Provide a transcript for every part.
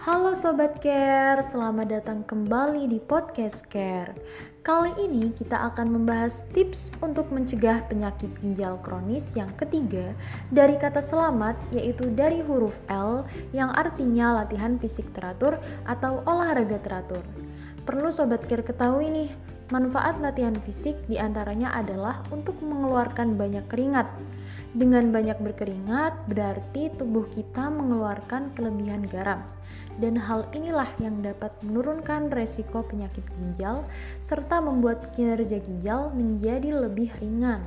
Halo Sobat Care, selamat datang kembali di Podcast Care. Kali ini kita akan membahas tips untuk mencegah penyakit ginjal kronis yang ketiga dari kata selamat yaitu dari huruf L yang artinya latihan fisik teratur atau olahraga teratur. Perlu Sobat Care ketahui nih, manfaat latihan fisik di antaranya adalah untuk mengeluarkan banyak keringat. Dengan banyak berkeringat berarti tubuh kita mengeluarkan kelebihan garam dan hal inilah yang dapat menurunkan resiko penyakit ginjal serta membuat kinerja ginjal menjadi lebih ringan.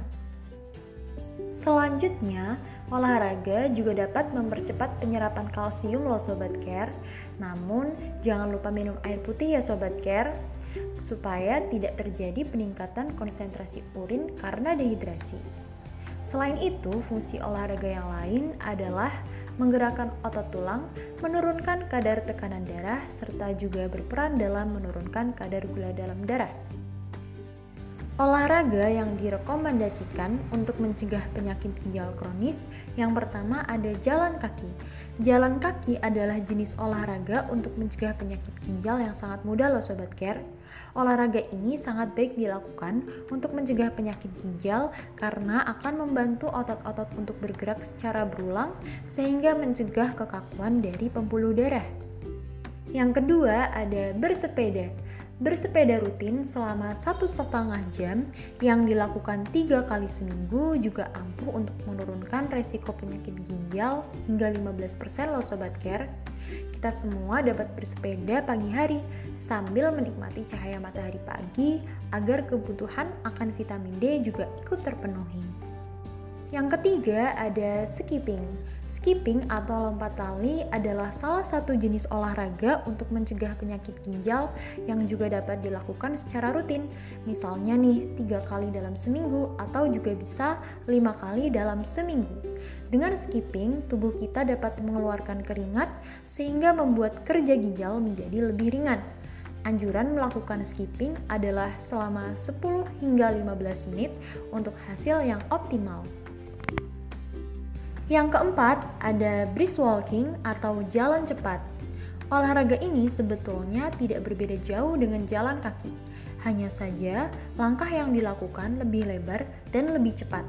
Selanjutnya, olahraga juga dapat mempercepat penyerapan kalsium loh sobat care. Namun, jangan lupa minum air putih ya sobat care supaya tidak terjadi peningkatan konsentrasi urin karena dehidrasi. Selain itu, fungsi olahraga yang lain adalah menggerakkan otot tulang, menurunkan kadar tekanan darah, serta juga berperan dalam menurunkan kadar gula dalam darah. Olahraga yang direkomendasikan untuk mencegah penyakit ginjal kronis yang pertama ada jalan kaki. Jalan kaki adalah jenis olahraga untuk mencegah penyakit ginjal yang sangat mudah loh sobat care. Olahraga ini sangat baik dilakukan untuk mencegah penyakit ginjal karena akan membantu otot-otot untuk bergerak secara berulang sehingga mencegah kekakuan dari pembuluh darah. Yang kedua ada bersepeda. Bersepeda rutin selama satu setengah jam yang dilakukan tiga kali seminggu juga ampuh untuk menurunkan resiko penyakit ginjal hingga 15% loh Sobat Care. Kita semua dapat bersepeda pagi hari sambil menikmati cahaya matahari pagi agar kebutuhan akan vitamin D juga ikut terpenuhi. Yang ketiga ada skipping. Skipping atau lompat tali adalah salah satu jenis olahraga untuk mencegah penyakit ginjal yang juga dapat dilakukan secara rutin. Misalnya nih, tiga kali dalam seminggu atau juga bisa lima kali dalam seminggu. Dengan skipping, tubuh kita dapat mengeluarkan keringat sehingga membuat kerja ginjal menjadi lebih ringan. Anjuran melakukan skipping adalah selama 10 hingga 15 menit untuk hasil yang optimal. Yang keempat, ada brisk walking atau jalan cepat. Olahraga ini sebetulnya tidak berbeda jauh dengan jalan kaki. Hanya saja, langkah yang dilakukan lebih lebar dan lebih cepat.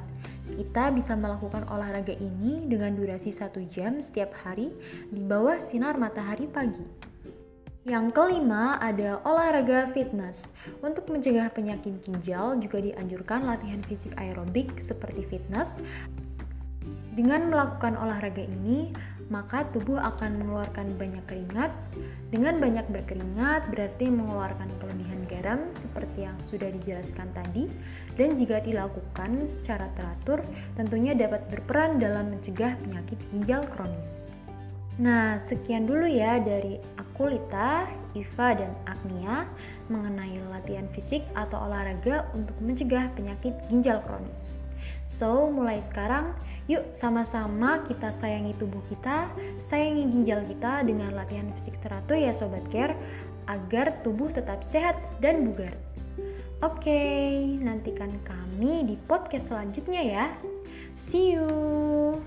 Kita bisa melakukan olahraga ini dengan durasi satu jam setiap hari di bawah sinar matahari pagi. Yang kelima ada olahraga fitness. Untuk mencegah penyakit ginjal juga dianjurkan latihan fisik aerobik seperti fitness dengan melakukan olahraga ini, maka tubuh akan mengeluarkan banyak keringat. Dengan banyak berkeringat berarti mengeluarkan kelebihan garam seperti yang sudah dijelaskan tadi dan jika dilakukan secara teratur tentunya dapat berperan dalam mencegah penyakit ginjal kronis. Nah, sekian dulu ya dari aku Lita, Iva, dan Agnia mengenai latihan fisik atau olahraga untuk mencegah penyakit ginjal kronis. So, mulai sekarang, yuk sama-sama kita sayangi tubuh kita, sayangi ginjal kita dengan latihan fisik teratur ya Sobat Care, agar tubuh tetap sehat dan bugar. Oke, nantikan kami di podcast selanjutnya ya. See you!